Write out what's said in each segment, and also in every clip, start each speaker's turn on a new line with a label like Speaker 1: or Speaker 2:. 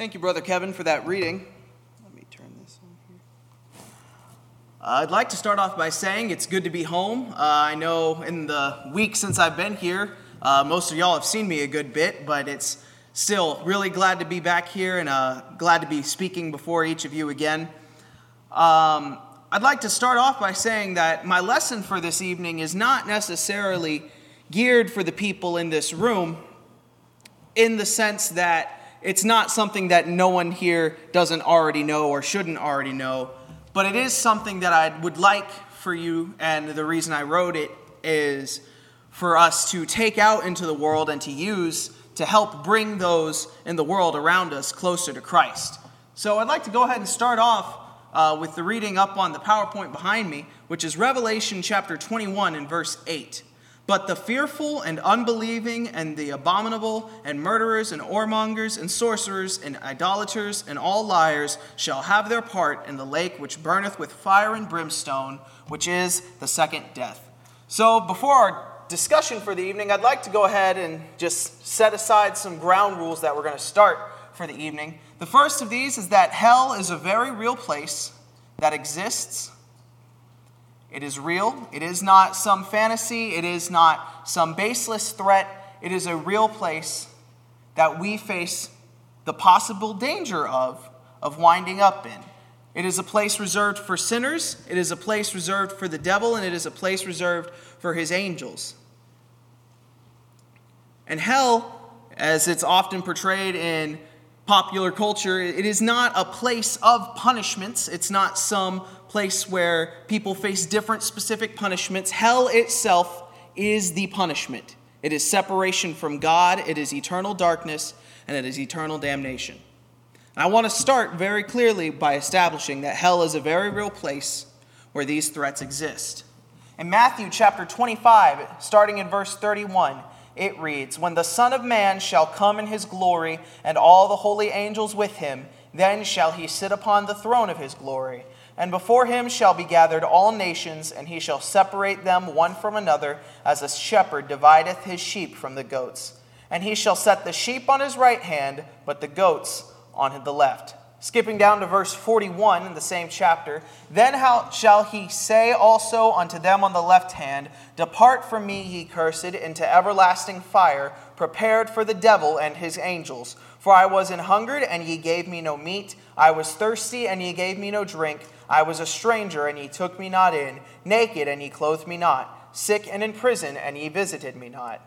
Speaker 1: Thank you, Brother Kevin, for that reading. Let me turn this on here. Uh, I'd like to start off by saying it's good to be home. Uh, I know in the week since I've been here, uh, most of y'all have seen me a good bit, but it's still really glad to be back here and uh, glad to be speaking before each of you again. Um, I'd like to start off by saying that my lesson for this evening is not necessarily geared for the people in this room in the sense that it's not something that no one here doesn't already know or shouldn't already know, but it is something that I would like for you, and the reason I wrote it is for us to take out into the world and to use to help bring those in the world around us closer to Christ. So I'd like to go ahead and start off uh, with the reading up on the PowerPoint behind me, which is Revelation chapter 21 and verse 8. But the fearful and unbelieving and the abominable and murderers and whoremongers and sorcerers and idolaters and all liars shall have their part in the lake which burneth with fire and brimstone, which is the second death. So, before our discussion for the evening, I'd like to go ahead and just set aside some ground rules that we're going to start for the evening. The first of these is that hell is a very real place that exists it is real. It is not some fantasy. It is not some baseless threat. It is a real place that we face the possible danger of, of winding up in. It is a place reserved for sinners, it is a place reserved for the devil, and it is a place reserved for his angels. And hell, as it's often portrayed in popular culture, it is not a place of punishments. It's not some place where people face different specific punishments. Hell itself is the punishment. It is separation from God, it is eternal darkness, and it is eternal damnation. And I want to start very clearly by establishing that hell is a very real place where these threats exist. In Matthew chapter 25, starting in verse 31, it reads When the Son of Man shall come in his glory, and all the holy angels with him, then shall he sit upon the throne of his glory. And before him shall be gathered all nations, and he shall separate them one from another, as a shepherd divideth his sheep from the goats. And he shall set the sheep on his right hand, but the goats on the left. Skipping down to verse 41 in the same chapter, then how shall he say also unto them on the left hand, Depart from me, ye cursed, into everlasting fire, prepared for the devil and his angels. For I was an hungered, and ye gave me no meat. I was thirsty, and ye gave me no drink. I was a stranger, and ye took me not in. Naked, and ye clothed me not. Sick and in prison, and ye visited me not.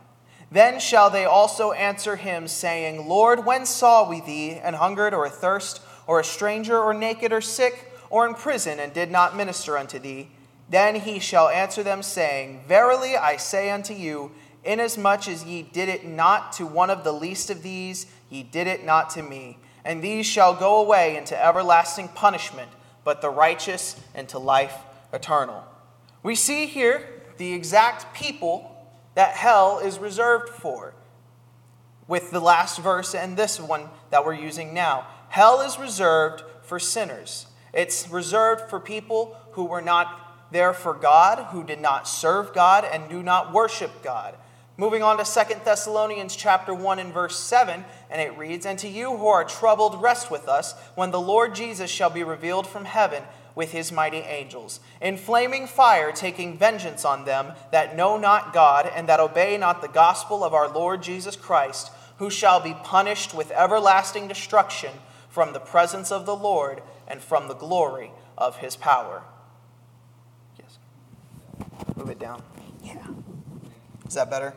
Speaker 1: Then shall they also answer him, saying, Lord, when saw we thee an hungered or athirst? or a stranger, or naked, or sick, or in prison, and did not minister unto thee? Then he shall answer them, saying, Verily I say unto you, inasmuch as ye did it not to one of the least of these, ye did it not to me. And these shall go away into everlasting punishment, but the righteous into life eternal. We see here the exact people that hell is reserved for, with the last verse and this one that we're using now. Hell is reserved for sinners. It's reserved for people who were not there for God, who did not serve God, and do not worship God. Moving on to Second Thessalonians chapter 1 and verse 7, and it reads, And to you who are troubled, rest with us, when the Lord Jesus shall be revealed from heaven with his mighty angels, in flaming fire, taking vengeance on them that know not God, and that obey not the gospel of our Lord Jesus Christ, who shall be punished with everlasting destruction from the presence of the Lord and from the glory of his power. Yes. Move it down. Yeah. Is that better?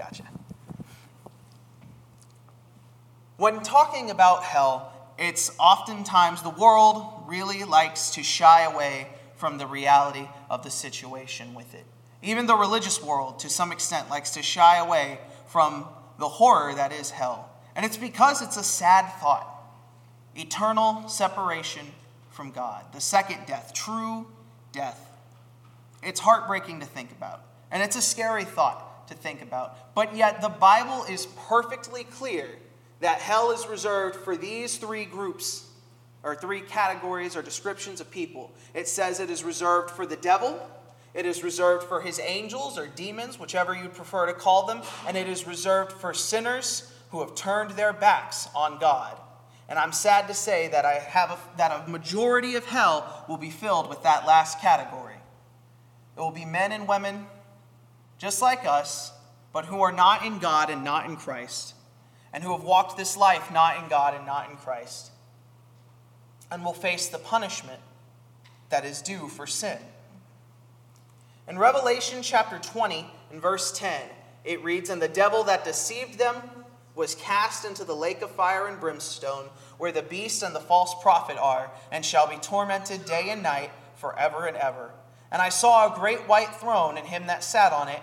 Speaker 1: Gotcha. When talking about hell, it's oftentimes the world really likes to shy away from the reality of the situation with it. Even the religious world, to some extent, likes to shy away from the horror that is hell. And it's because it's a sad thought eternal separation from God, the second death, true death. It's heartbreaking to think about, and it's a scary thought to think about. But yet, the Bible is perfectly clear that hell is reserved for these three groups, or three categories or descriptions of people. It says it is reserved for the devil, it is reserved for his angels or demons, whichever you prefer to call them, and it is reserved for sinners who have turned their backs on God. And I'm sad to say that I have a, that a majority of hell will be filled with that last category. It will be men and women just like us, but who are not in God and not in Christ, and who have walked this life not in God and not in Christ, and will face the punishment that is due for sin. In Revelation chapter 20, in verse 10, it reads, And the devil that deceived them was cast into the lake of fire and brimstone, where the beast and the false prophet are, and shall be tormented day and night forever and ever. And I saw a great white throne, and him that sat on it,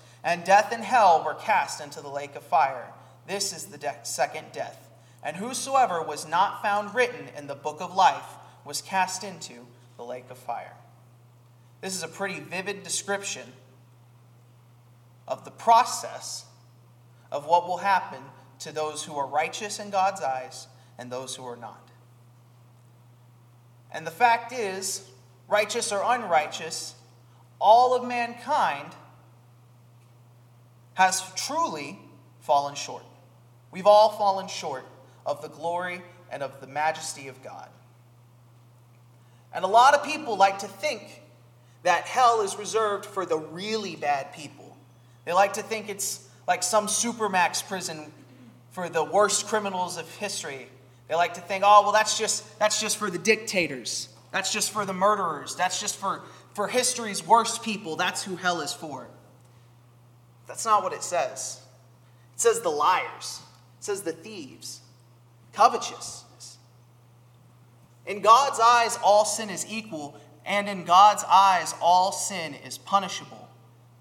Speaker 1: And death and hell were cast into the lake of fire. This is the de- second death. And whosoever was not found written in the book of life was cast into the lake of fire. This is a pretty vivid description of the process of what will happen to those who are righteous in God's eyes and those who are not. And the fact is, righteous or unrighteous, all of mankind has truly fallen short. We've all fallen short of the glory and of the majesty of God. And a lot of people like to think that hell is reserved for the really bad people. They like to think it's like some supermax prison for the worst criminals of history. They like to think, oh, well, that's just, that's just for the dictators. That's just for the murderers. That's just for, for history's worst people. That's who hell is for. That's not what it says. It says the liars, it says the thieves, covetousness. In God's eyes, all sin is equal, and in God's eyes, all sin is punishable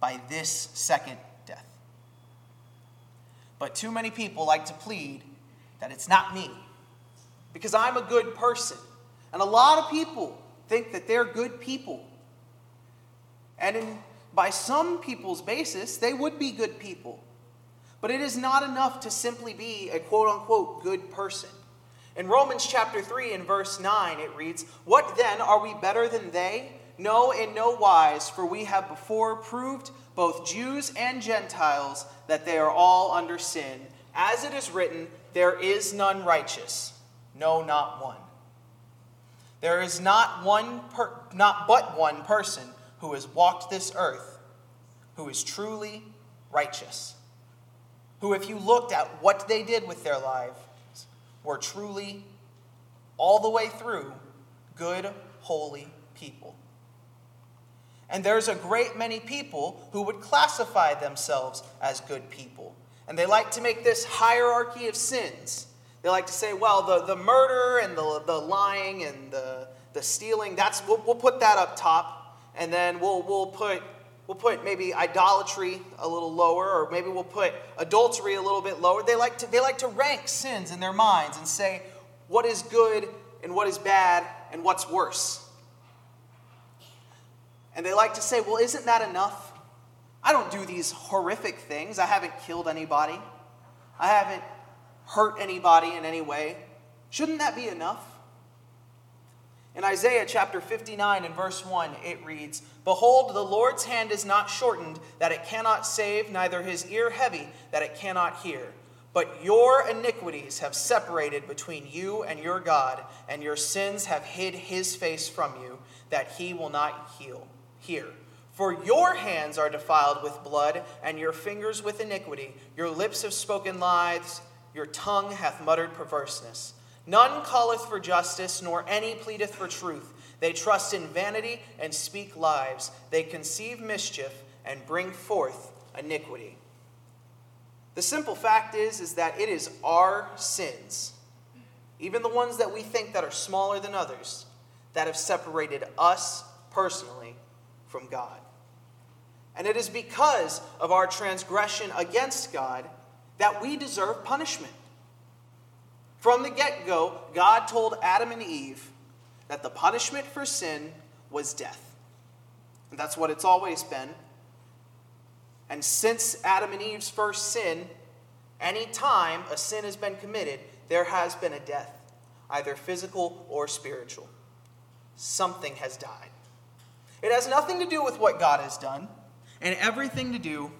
Speaker 1: by this second death. But too many people like to plead that it's not me, because I'm a good person. And a lot of people think that they're good people. And in, by some people's basis, they would be good people. But it is not enough to simply be a quote unquote good person. In Romans chapter 3 and verse 9, it reads, What then are we better than they? No, in no wise, for we have before proved, both Jews and Gentiles, that they are all under sin. As it is written, There is none righteous, no, not one. There is not one per, not but one person who has walked this earth who is truly righteous who, if you looked at what they did with their lives, were truly, all the way through, good, holy people. And there's a great many people who would classify themselves as good people. And they like to make this hierarchy of sins. They like to say, well, the, the murder and the, the lying and the, the stealing, that's, we'll, we'll put that up top. And then we'll, we'll put We'll put maybe idolatry a little lower, or maybe we'll put adultery a little bit lower. They like to, they like to rank sins in their minds and say what is good and what is bad and what's worse. And they like to say, well, isn't that enough? I don't do these horrific things. I haven't killed anybody. I haven't hurt anybody in any way. Shouldn't that be enough? In Isaiah chapter 59 and verse 1, it reads Behold, the Lord's hand is not shortened that it cannot save, neither his ear heavy that it cannot hear. But your iniquities have separated between you and your God, and your sins have hid his face from you, that he will not heal, hear. For your hands are defiled with blood, and your fingers with iniquity. Your lips have spoken lies, your tongue hath muttered perverseness. None calleth for justice, nor any pleadeth for truth. They trust in vanity and speak lies. They conceive mischief and bring forth iniquity. The simple fact is, is that it is our sins, even the ones that we think that are smaller than others, that have separated us personally from God. And it is because of our transgression against God that we deserve punishment. From the get go, God told Adam and Eve that the punishment for sin was death. And that's what it's always been. And since Adam and Eve's first sin, any time a sin has been committed, there has been a death, either physical or spiritual. Something has died. It has nothing to do with what God has done, and everything to do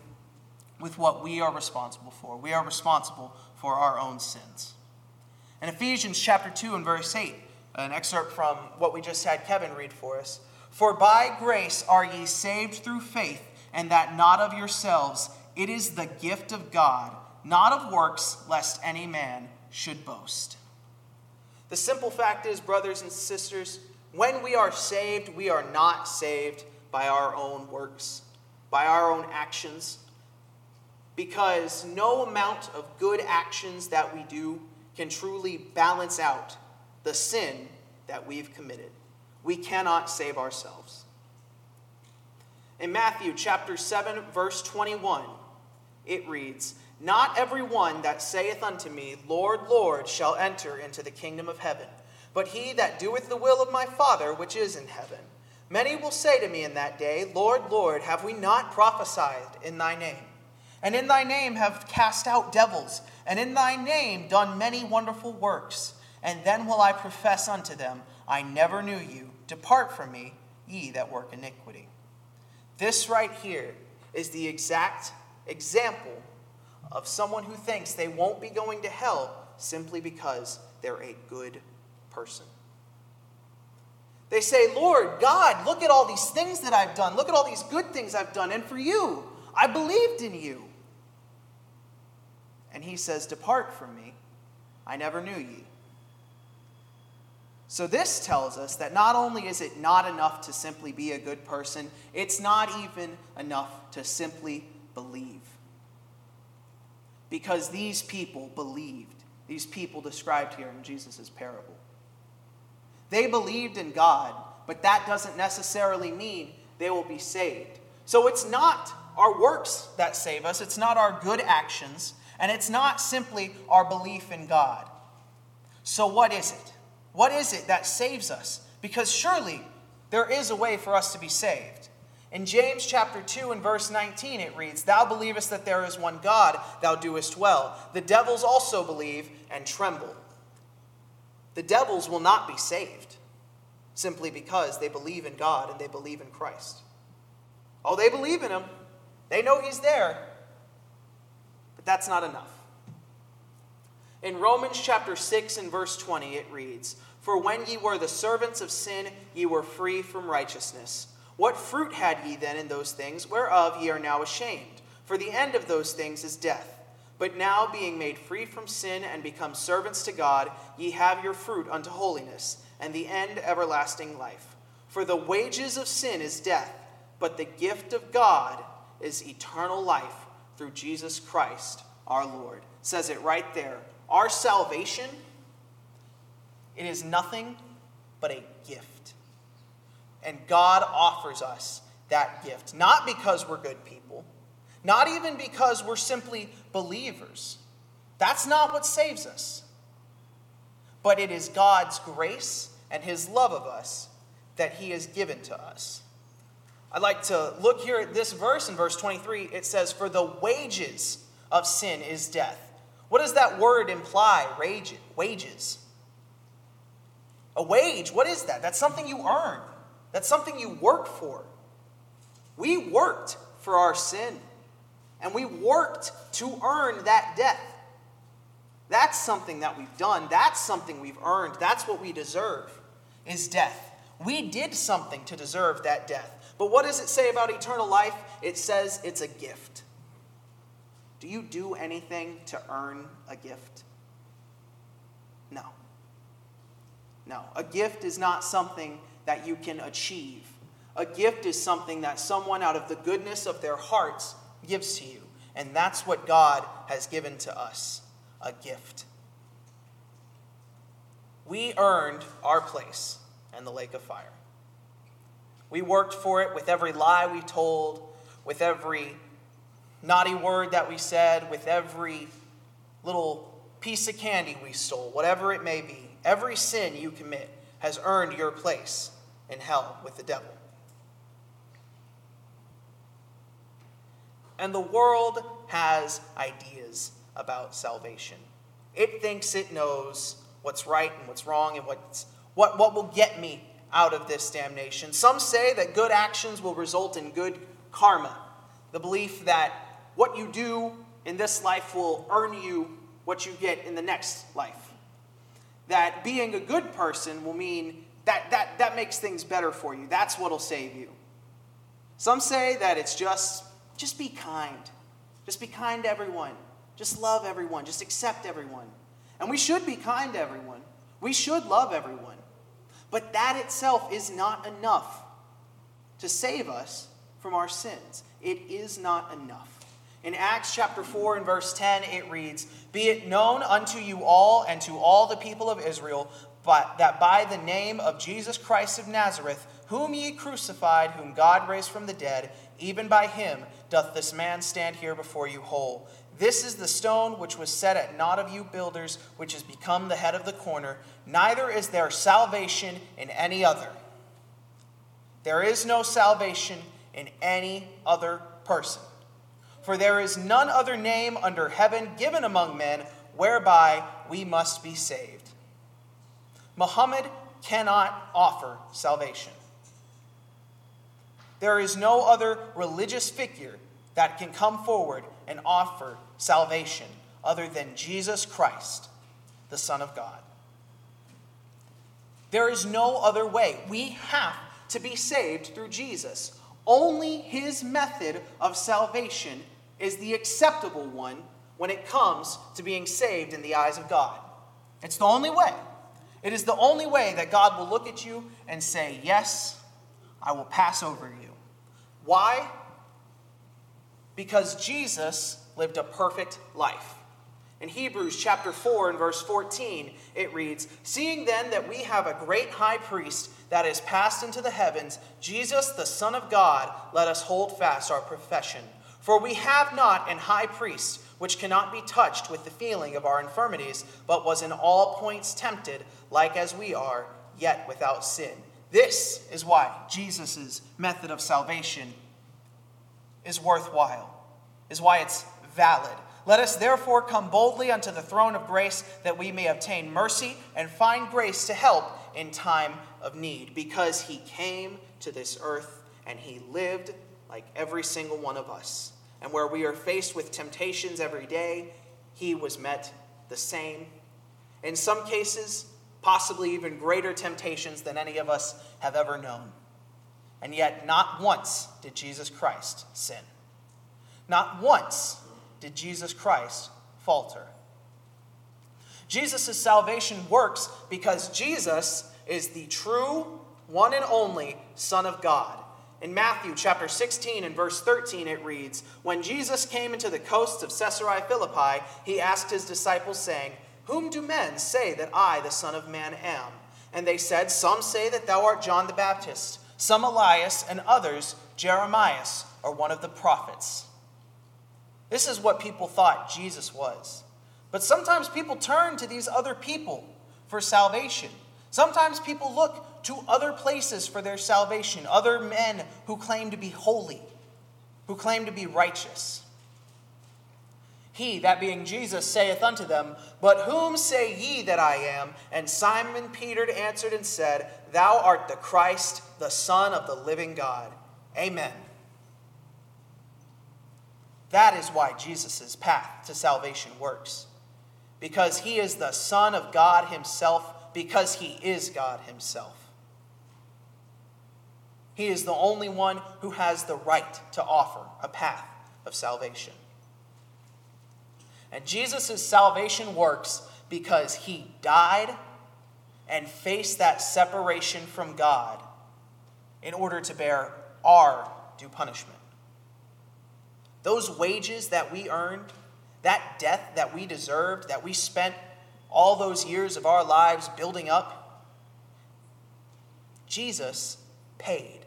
Speaker 1: with what we are responsible for. We are responsible for our own sins. In Ephesians chapter 2 and verse 8, an excerpt from what we just had Kevin read for us. For by grace are ye saved through faith, and that not of yourselves. It is the gift of God, not of works, lest any man should boast. The simple fact is, brothers and sisters, when we are saved, we are not saved by our own works, by our own actions, because no amount of good actions that we do can truly balance out the sin that we've committed. We cannot save ourselves. In Matthew chapter 7, verse 21, it reads, Not every one that saith unto me, Lord, Lord, shall enter into the kingdom of heaven but he that doeth the will of my Father which is in heaven. Many will say to me in that day, Lord, Lord, have we not prophesied in thy name? And in thy name have cast out devils, and in thy name done many wonderful works. And then will I profess unto them, I never knew you. Depart from me, ye that work iniquity. This right here is the exact example of someone who thinks they won't be going to hell simply because they're a good person. They say, Lord, God, look at all these things that I've done. Look at all these good things I've done. And for you, I believed in you. And he says, Depart from me. I never knew ye. So, this tells us that not only is it not enough to simply be a good person, it's not even enough to simply believe. Because these people believed, these people described here in Jesus' parable. They believed in God, but that doesn't necessarily mean they will be saved. So it's not our works that save us, it's not our good actions, and it's not simply our belief in God. So, what is it? What is it that saves us? Because surely there is a way for us to be saved. In James chapter 2 and verse 19, it reads, Thou believest that there is one God, thou doest well. The devils also believe and tremble. The devils will not be saved simply because they believe in God and they believe in Christ. Oh, they believe in Him, they know He's there, that's not enough. In Romans chapter 6 and verse 20, it reads, For when ye were the servants of sin, ye were free from righteousness. What fruit had ye then in those things, whereof ye are now ashamed? For the end of those things is death. But now, being made free from sin and become servants to God, ye have your fruit unto holiness, and the end everlasting life. For the wages of sin is death, but the gift of God is eternal life through Jesus Christ our Lord. Says it right there. Our salvation, it is nothing but a gift. And God offers us that gift, not because we're good people not even because we're simply believers. That's not what saves us. But it is God's grace and His love of us that He has given to us. I'd like to look here at this verse in verse 23. It says, For the wages of sin is death. What does that word imply? Wages. A wage, what is that? That's something you earn, that's something you work for. We worked for our sin and we worked to earn that death. That's something that we've done. That's something we've earned. That's what we deserve is death. We did something to deserve that death. But what does it say about eternal life? It says it's a gift. Do you do anything to earn a gift? No. No. A gift is not something that you can achieve. A gift is something that someone out of the goodness of their hearts gives to you. And that's what God has given to us a gift. We earned our place in the lake of fire. We worked for it with every lie we told, with every naughty word that we said, with every little piece of candy we stole, whatever it may be. Every sin you commit, has earned your place in hell with the devil. And the world has ideas about salvation. It thinks it knows what's right and what's wrong and what's, what, what will get me out of this damnation. Some say that good actions will result in good karma, the belief that what you do in this life will earn you what you get in the next life. That being a good person will mean that, that, that makes things better for you. That's what'll save you. Some say that it's just, just be kind. Just be kind to everyone. Just love everyone. Just accept everyone. And we should be kind to everyone. We should love everyone. But that itself is not enough to save us from our sins. It is not enough. In Acts chapter 4 and verse 10, it reads, Be it known unto you all and to all the people of Israel but that by the name of Jesus Christ of Nazareth, whom ye crucified, whom God raised from the dead, even by him doth this man stand here before you whole. This is the stone which was set at naught of you builders, which has become the head of the corner. Neither is there salvation in any other. There is no salvation in any other person. For there is none other name under heaven given among men whereby we must be saved. Muhammad cannot offer salvation. There is no other religious figure that can come forward and offer salvation other than Jesus Christ, the Son of God. There is no other way. We have to be saved through Jesus. Only his method of salvation is the acceptable one when it comes to being saved in the eyes of God. It's the only way. It is the only way that God will look at you and say, Yes, I will pass over you. Why? Because Jesus lived a perfect life. In Hebrews chapter 4 and verse 14, it reads Seeing then that we have a great high priest that is passed into the heavens, Jesus, the Son of God, let us hold fast our profession. For we have not an high priest which cannot be touched with the feeling of our infirmities, but was in all points tempted, like as we are, yet without sin. This is why Jesus' method of salvation is worthwhile, is why it's valid. Let us therefore come boldly unto the throne of grace that we may obtain mercy and find grace to help in time of need, because he came to this earth and he lived like every single one of us and where we are faced with temptations every day, he was met the same. In some cases, possibly even greater temptations than any of us have ever known. And yet, not once did Jesus Christ sin. Not once did Jesus Christ falter. Jesus' salvation works because Jesus is the true, one and only Son of God. In Matthew chapter 16 and verse 13, it reads When Jesus came into the coasts of Caesarea Philippi, he asked his disciples, saying, Whom do men say that I, the Son of Man, am? And they said, Some say that thou art John the Baptist, some Elias, and others Jeremias, or one of the prophets. This is what people thought Jesus was. But sometimes people turn to these other people for salvation. Sometimes people look to other places for their salvation, other men who claim to be holy, who claim to be righteous. He, that being Jesus, saith unto them, But whom say ye that I am? And Simon Peter answered and said, Thou art the Christ, the Son of the living God. Amen. That is why Jesus' path to salvation works, because he is the Son of God himself because he is God himself. He is the only one who has the right to offer a path of salvation. And Jesus' salvation works because he died and faced that separation from God in order to bear our due punishment. Those wages that we earned, that death that we deserved, that we spent all those years of our lives building up, Jesus paid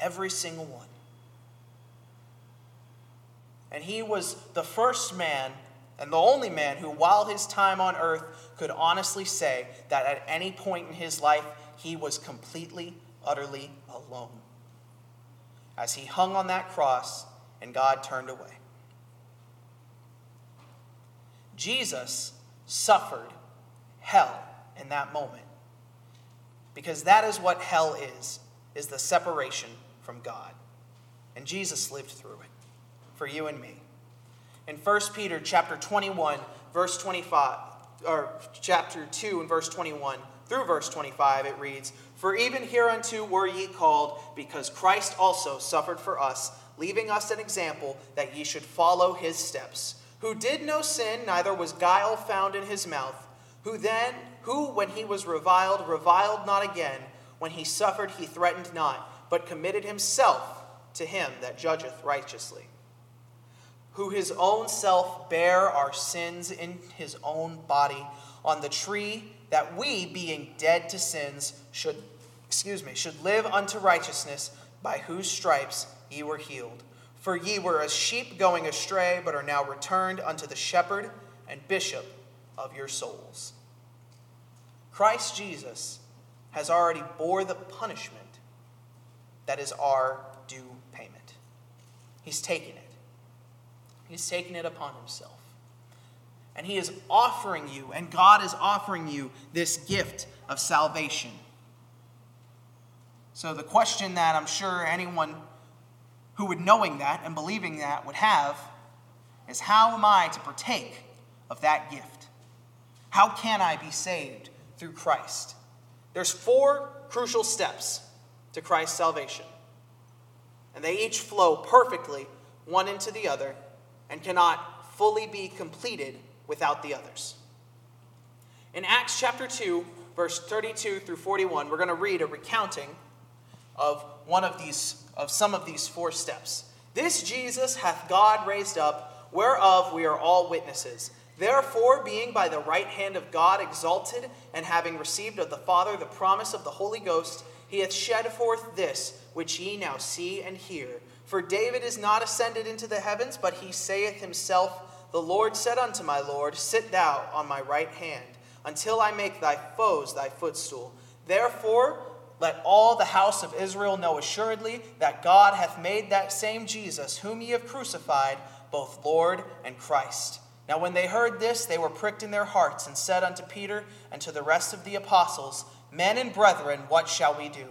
Speaker 1: every single one. And he was the first man and the only man who, while his time on earth, could honestly say that at any point in his life he was completely, utterly alone. As he hung on that cross and God turned away. Jesus suffered hell in that moment. Because that is what hell is, is the separation from God. And Jesus lived through it for you and me. In 1 Peter chapter 21, verse 25, or chapter 2 and verse 21 through verse 25, it reads, For even hereunto were ye called, because Christ also suffered for us, leaving us an example that ye should follow his steps, who did no sin, neither was guile found in his mouth, who then, who when he was reviled, reviled not again, when he suffered, he threatened not, but committed himself to him that judgeth righteously who his own self bare our sins in his own body on the tree, that we, being dead to sins, should, excuse me, should live unto righteousness, by whose stripes ye were healed. For ye were as sheep going astray, but are now returned unto the shepherd and bishop of your souls. Christ Jesus has already bore the punishment that is our due payment. He's taken it. He's taken it upon himself. And he is offering you, and God is offering you this gift of salvation. So, the question that I'm sure anyone who would knowing that and believing that would have is how am I to partake of that gift? How can I be saved through Christ? There's four crucial steps to Christ's salvation. And they each flow perfectly one into the other and cannot fully be completed without the others. In Acts chapter 2, verse 32 through 41, we're going to read a recounting of one of these of some of these four steps. This Jesus hath God raised up, whereof we are all witnesses. Therefore, being by the right hand of God exalted, and having received of the Father the promise of the Holy Ghost, he hath shed forth this which ye now see and hear. For David is not ascended into the heavens, but he saith himself, The Lord said unto my Lord, Sit thou on my right hand, until I make thy foes thy footstool. Therefore, let all the house of Israel know assuredly that God hath made that same Jesus, whom ye have crucified, both Lord and Christ. Now, when they heard this, they were pricked in their hearts, and said unto Peter and to the rest of the apostles, Men and brethren, what shall we do?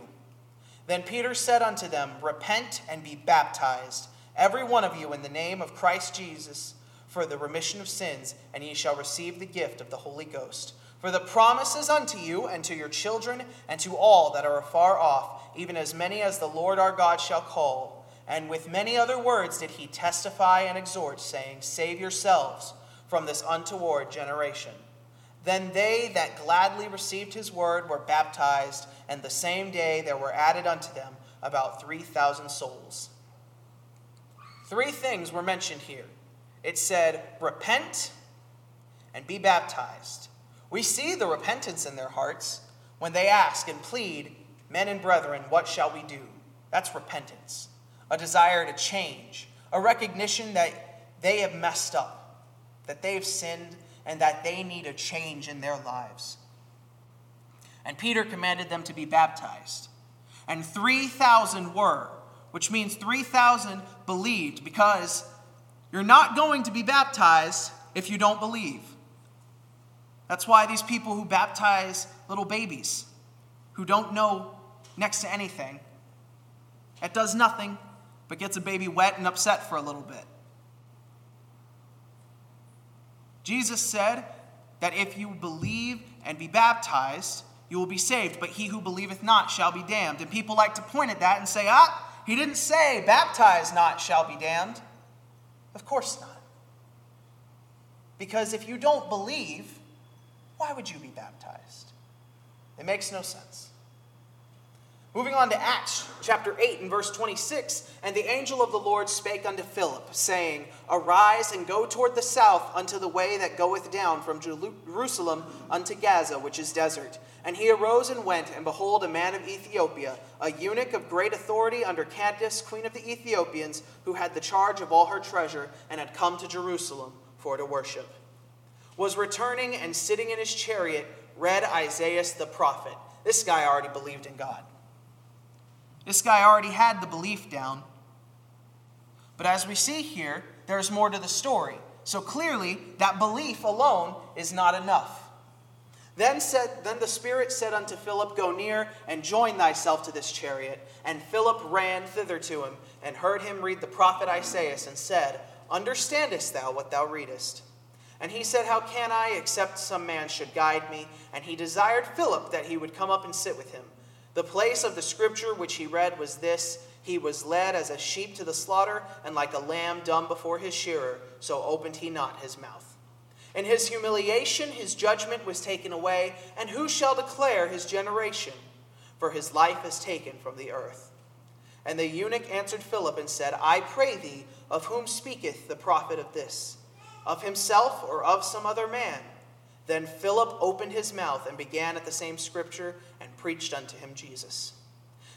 Speaker 1: Then Peter said unto them, Repent and be baptized, every one of you, in the name of Christ Jesus, for the remission of sins, and ye shall receive the gift of the Holy Ghost. For the promise is unto you, and to your children, and to all that are afar off, even as many as the Lord our God shall call. And with many other words did he testify and exhort, saying, Save yourselves from this untoward generation. Then they that gladly received his word were baptized, and the same day there were added unto them about 3,000 souls. Three things were mentioned here it said, Repent and be baptized. We see the repentance in their hearts when they ask and plead, Men and brethren, what shall we do? That's repentance, a desire to change, a recognition that they have messed up, that they've sinned and that they need a change in their lives. And Peter commanded them to be baptized. And 3,000 were, which means 3,000 believed, because you're not going to be baptized if you don't believe. That's why these people who baptize little babies, who don't know next to anything, it does nothing but gets a baby wet and upset for a little bit. Jesus said that if you believe and be baptized, you will be saved, but he who believeth not shall be damned. And people like to point at that and say, ah, he didn't say, baptize not shall be damned. Of course not. Because if you don't believe, why would you be baptized? It makes no sense. Moving on to Acts chapter 8 and verse 26. And the angel of the Lord spake unto Philip, saying, Arise and go toward the south unto the way that goeth down from Jerusalem unto Gaza, which is desert. And he arose and went, and behold, a man of Ethiopia, a eunuch of great authority under Candace, queen of the Ethiopians, who had the charge of all her treasure, and had come to Jerusalem for to worship, was returning and sitting in his chariot, read Isaiah the prophet. This guy already believed in God. This guy already had the belief down. But as we see here, there's more to the story. So clearly, that belief alone is not enough. Then said then the Spirit said unto Philip, Go near and join thyself to this chariot. And Philip ran thither to him, and heard him read the prophet Isaiah, and said, Understandest thou what thou readest? And he said, How can I, except some man should guide me? And he desired Philip that he would come up and sit with him. The place of the scripture which he read was this He was led as a sheep to the slaughter, and like a lamb dumb before his shearer, so opened he not his mouth. In his humiliation, his judgment was taken away, and who shall declare his generation? For his life is taken from the earth. And the eunuch answered Philip and said, I pray thee, of whom speaketh the prophet of this? Of himself or of some other man? Then Philip opened his mouth and began at the same scripture and preached unto him Jesus.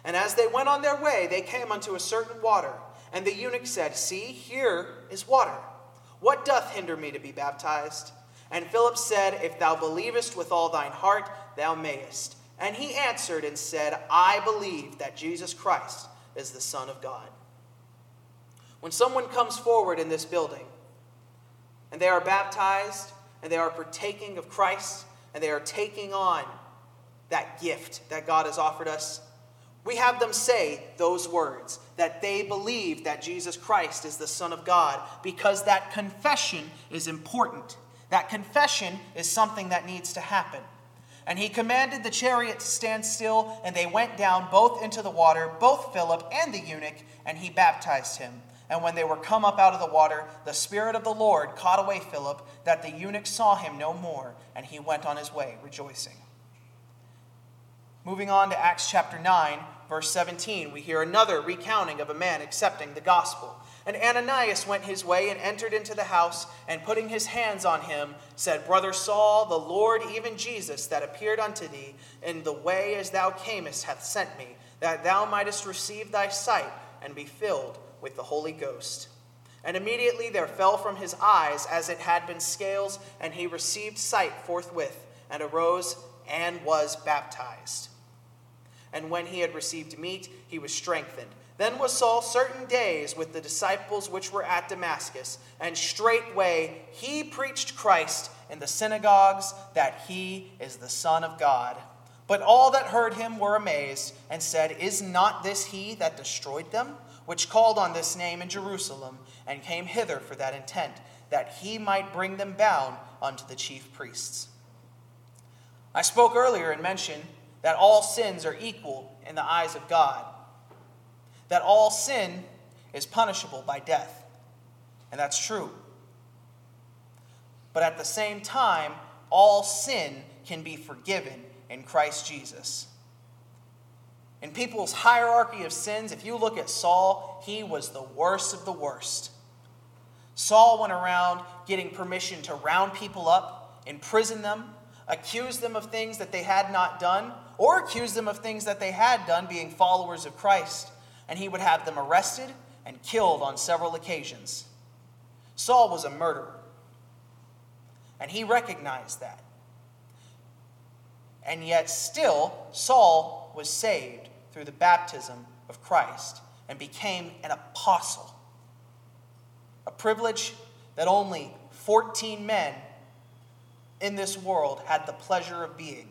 Speaker 1: And as they went on their way, they came unto a certain water. And the eunuch said, See, here is water. What doth hinder me to be baptized? And Philip said, If thou believest with all thine heart, thou mayest. And he answered and said, I believe that Jesus Christ is the Son of God. When someone comes forward in this building and they are baptized and they are partaking of Christ and they are taking on that gift that God has offered us, we have them say those words that they believe that Jesus Christ is the Son of God because that confession is important. That confession is something that needs to happen. And he commanded the chariot to stand still, and they went down both into the water, both Philip and the eunuch, and he baptized him. And when they were come up out of the water, the Spirit of the Lord caught away Philip, that the eunuch saw him no more, and he went on his way rejoicing. Moving on to Acts chapter 9, verse 17, we hear another recounting of a man accepting the gospel. And Ananias went his way and entered into the house, and putting his hands on him, said, Brother Saul, the Lord, even Jesus, that appeared unto thee in the way as thou camest, hath sent me, that thou mightest receive thy sight and be filled with the Holy Ghost. And immediately there fell from his eyes as it had been scales, and he received sight forthwith, and arose and was baptized. And when he had received meat, he was strengthened. Then was Saul certain days with the disciples which were at Damascus, and straightway he preached Christ in the synagogues that he is the Son of God. But all that heard him were amazed, and said, Is not this he that destroyed them, which called on this name in Jerusalem, and came hither for that intent, that he might bring them bound unto the chief priests? I spoke earlier and mentioned that all sins are equal in the eyes of God that all sin is punishable by death. And that's true. But at the same time, all sin can be forgiven in Christ Jesus. In people's hierarchy of sins, if you look at Saul, he was the worst of the worst. Saul went around getting permission to round people up, imprison them, accuse them of things that they had not done, or accuse them of things that they had done, being followers of Christ and he would have them arrested and killed on several occasions. Saul was a murderer, and he recognized that. And yet, still, Saul was saved through the baptism of Christ and became an apostle. A privilege that only 14 men in this world had the pleasure of being.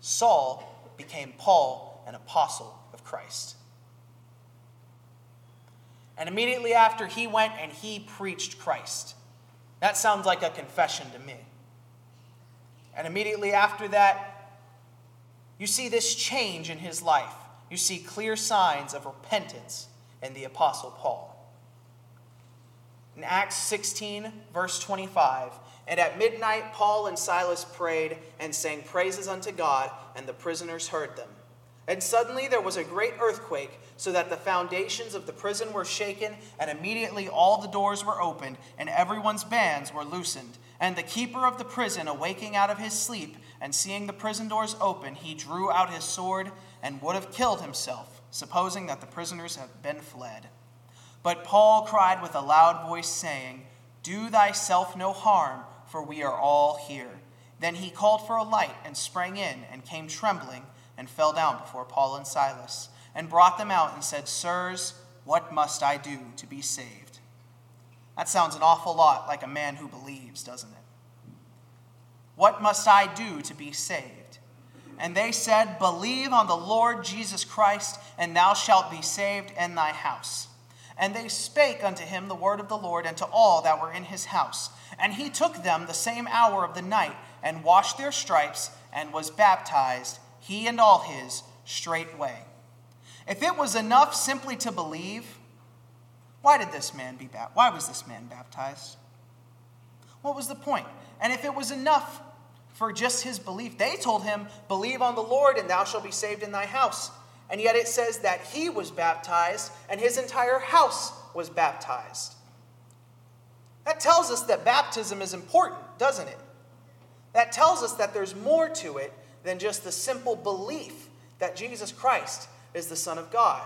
Speaker 1: Saul became Paul, an apostle of Christ. And immediately after, he went and he preached Christ. That sounds like a confession to me. And immediately after that, you see this change in his life. You see clear signs of repentance in the Apostle Paul. In Acts 16, verse 25, and at midnight Paul and Silas prayed and sang praises unto God, and the prisoners heard them. And suddenly there was a great earthquake, so that the foundations of the prison were shaken, and immediately all the doors were opened, and everyone's bands were loosened. And the keeper of the prison, awaking out of his sleep, and seeing the prison doors open, he drew out his sword and would have killed himself, supposing that the prisoners had been fled. But Paul cried with a loud voice, saying, Do thyself no harm, for we are all here. Then he called for a light and sprang in and came trembling and fell down before Paul and Silas and brought them out and said, Sirs, what must I do to be saved? That sounds an awful lot like a man who believes, doesn't it? What must I do to be saved? And they said, Believe on the Lord Jesus Christ, and thou shalt be saved in thy house. And they spake unto him the word of the Lord and to all that were in his house. And he took them the same hour of the night, and washed their stripes, and was baptized, he and all his, straightway. If it was enough simply to believe, why did this man be baptized? Why was this man baptized? What was the point? And if it was enough for just his belief, they told him, Believe on the Lord, and thou shalt be saved in thy house. And yet it says that he was baptized and his entire house was baptized. That tells us that baptism is important, doesn't it? That tells us that there's more to it than just the simple belief that Jesus Christ is the Son of God.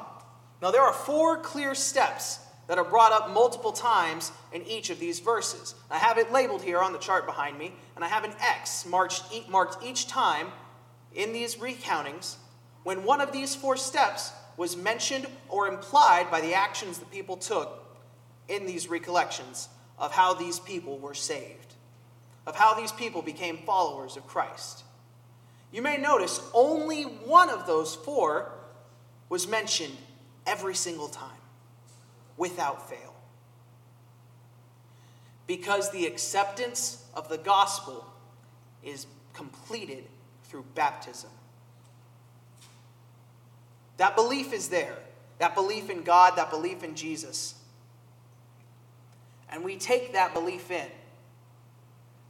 Speaker 1: Now, there are four clear steps that are brought up multiple times in each of these verses. I have it labeled here on the chart behind me, and I have an X marked each time in these recountings when one of these four steps was mentioned or implied by the actions the people took in these recollections of how these people were saved, of how these people became followers of Christ. You may notice only one of those four was mentioned every single time, without fail. Because the acceptance of the gospel is completed through baptism. That belief is there. That belief in God, that belief in Jesus. And we take that belief in.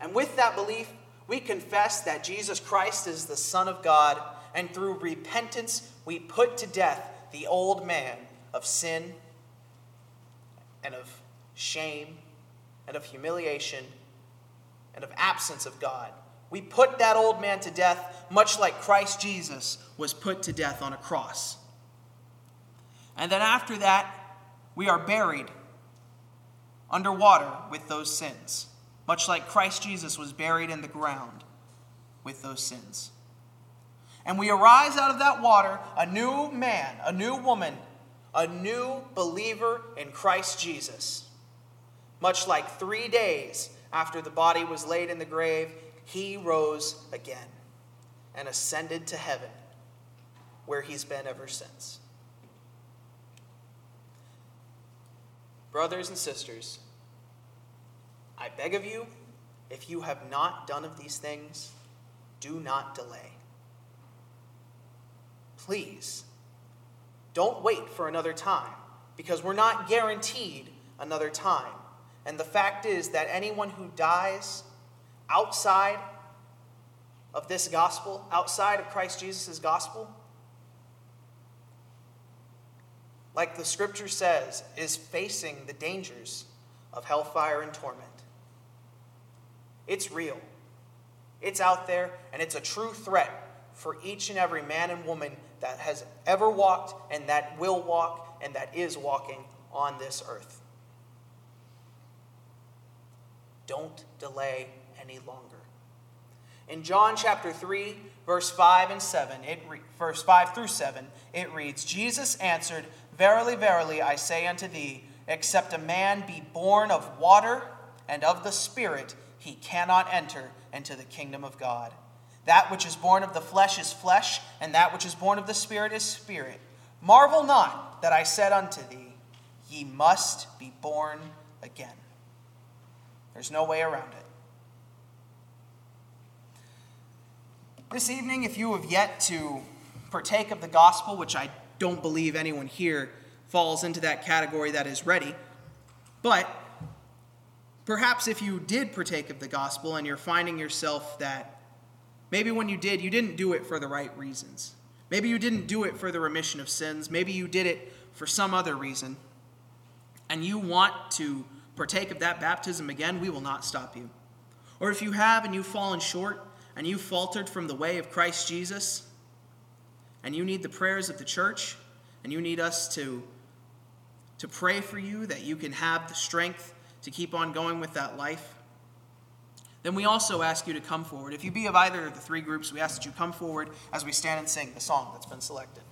Speaker 1: And with that belief, we confess that Jesus Christ is the Son of God, and through repentance, we put to death the old man of sin and of shame and of humiliation and of absence of God. We put that old man to death, much like Christ Jesus was put to death on a cross. And then after that, we are buried underwater with those sins, much like Christ Jesus was buried in the ground with those sins. And we arise out of that water a new man, a new woman, a new believer in Christ Jesus. Much like three days after the body was laid in the grave, he rose again and ascended to heaven, where he's been ever since. Brothers and sisters, I beg of you, if you have not done of these things, do not delay. Please, don't wait for another time, because we're not guaranteed another time. And the fact is that anyone who dies outside of this gospel, outside of Christ Jesus' gospel, like the scripture says, is facing the dangers of hellfire and torment. It's real, it's out there, and it's a true threat for each and every man and woman that has ever walked and that will walk and that is walking on this earth. Don't delay any longer. In John chapter 3, verse 5 and 7, it re- verse 5 through 7, it reads, Jesus answered, Verily, verily, I say unto thee, except a man be born of water and of the Spirit, he cannot enter into the kingdom of God. That which is born of the flesh is flesh, and that which is born of the Spirit is spirit. Marvel not that I said unto thee, Ye must be born again. There's no way around it. This evening, if you have yet to partake of the gospel, which I don't believe anyone here falls into that category that is ready. But perhaps if you did partake of the gospel and you're finding yourself that maybe when you did, you didn't do it for the right reasons. Maybe you didn't do it for the remission of sins. Maybe you did it for some other reason. And you want to partake of that baptism again, we will not stop you. Or if you have and you've fallen short and you've faltered from the way of Christ Jesus, and you need the prayers of the church, and you need us to, to pray for you that you can have the strength to keep on going with that life, then we also ask you to come forward. If you be of either of the three groups, we ask that you come forward as we stand and sing the song that's been selected.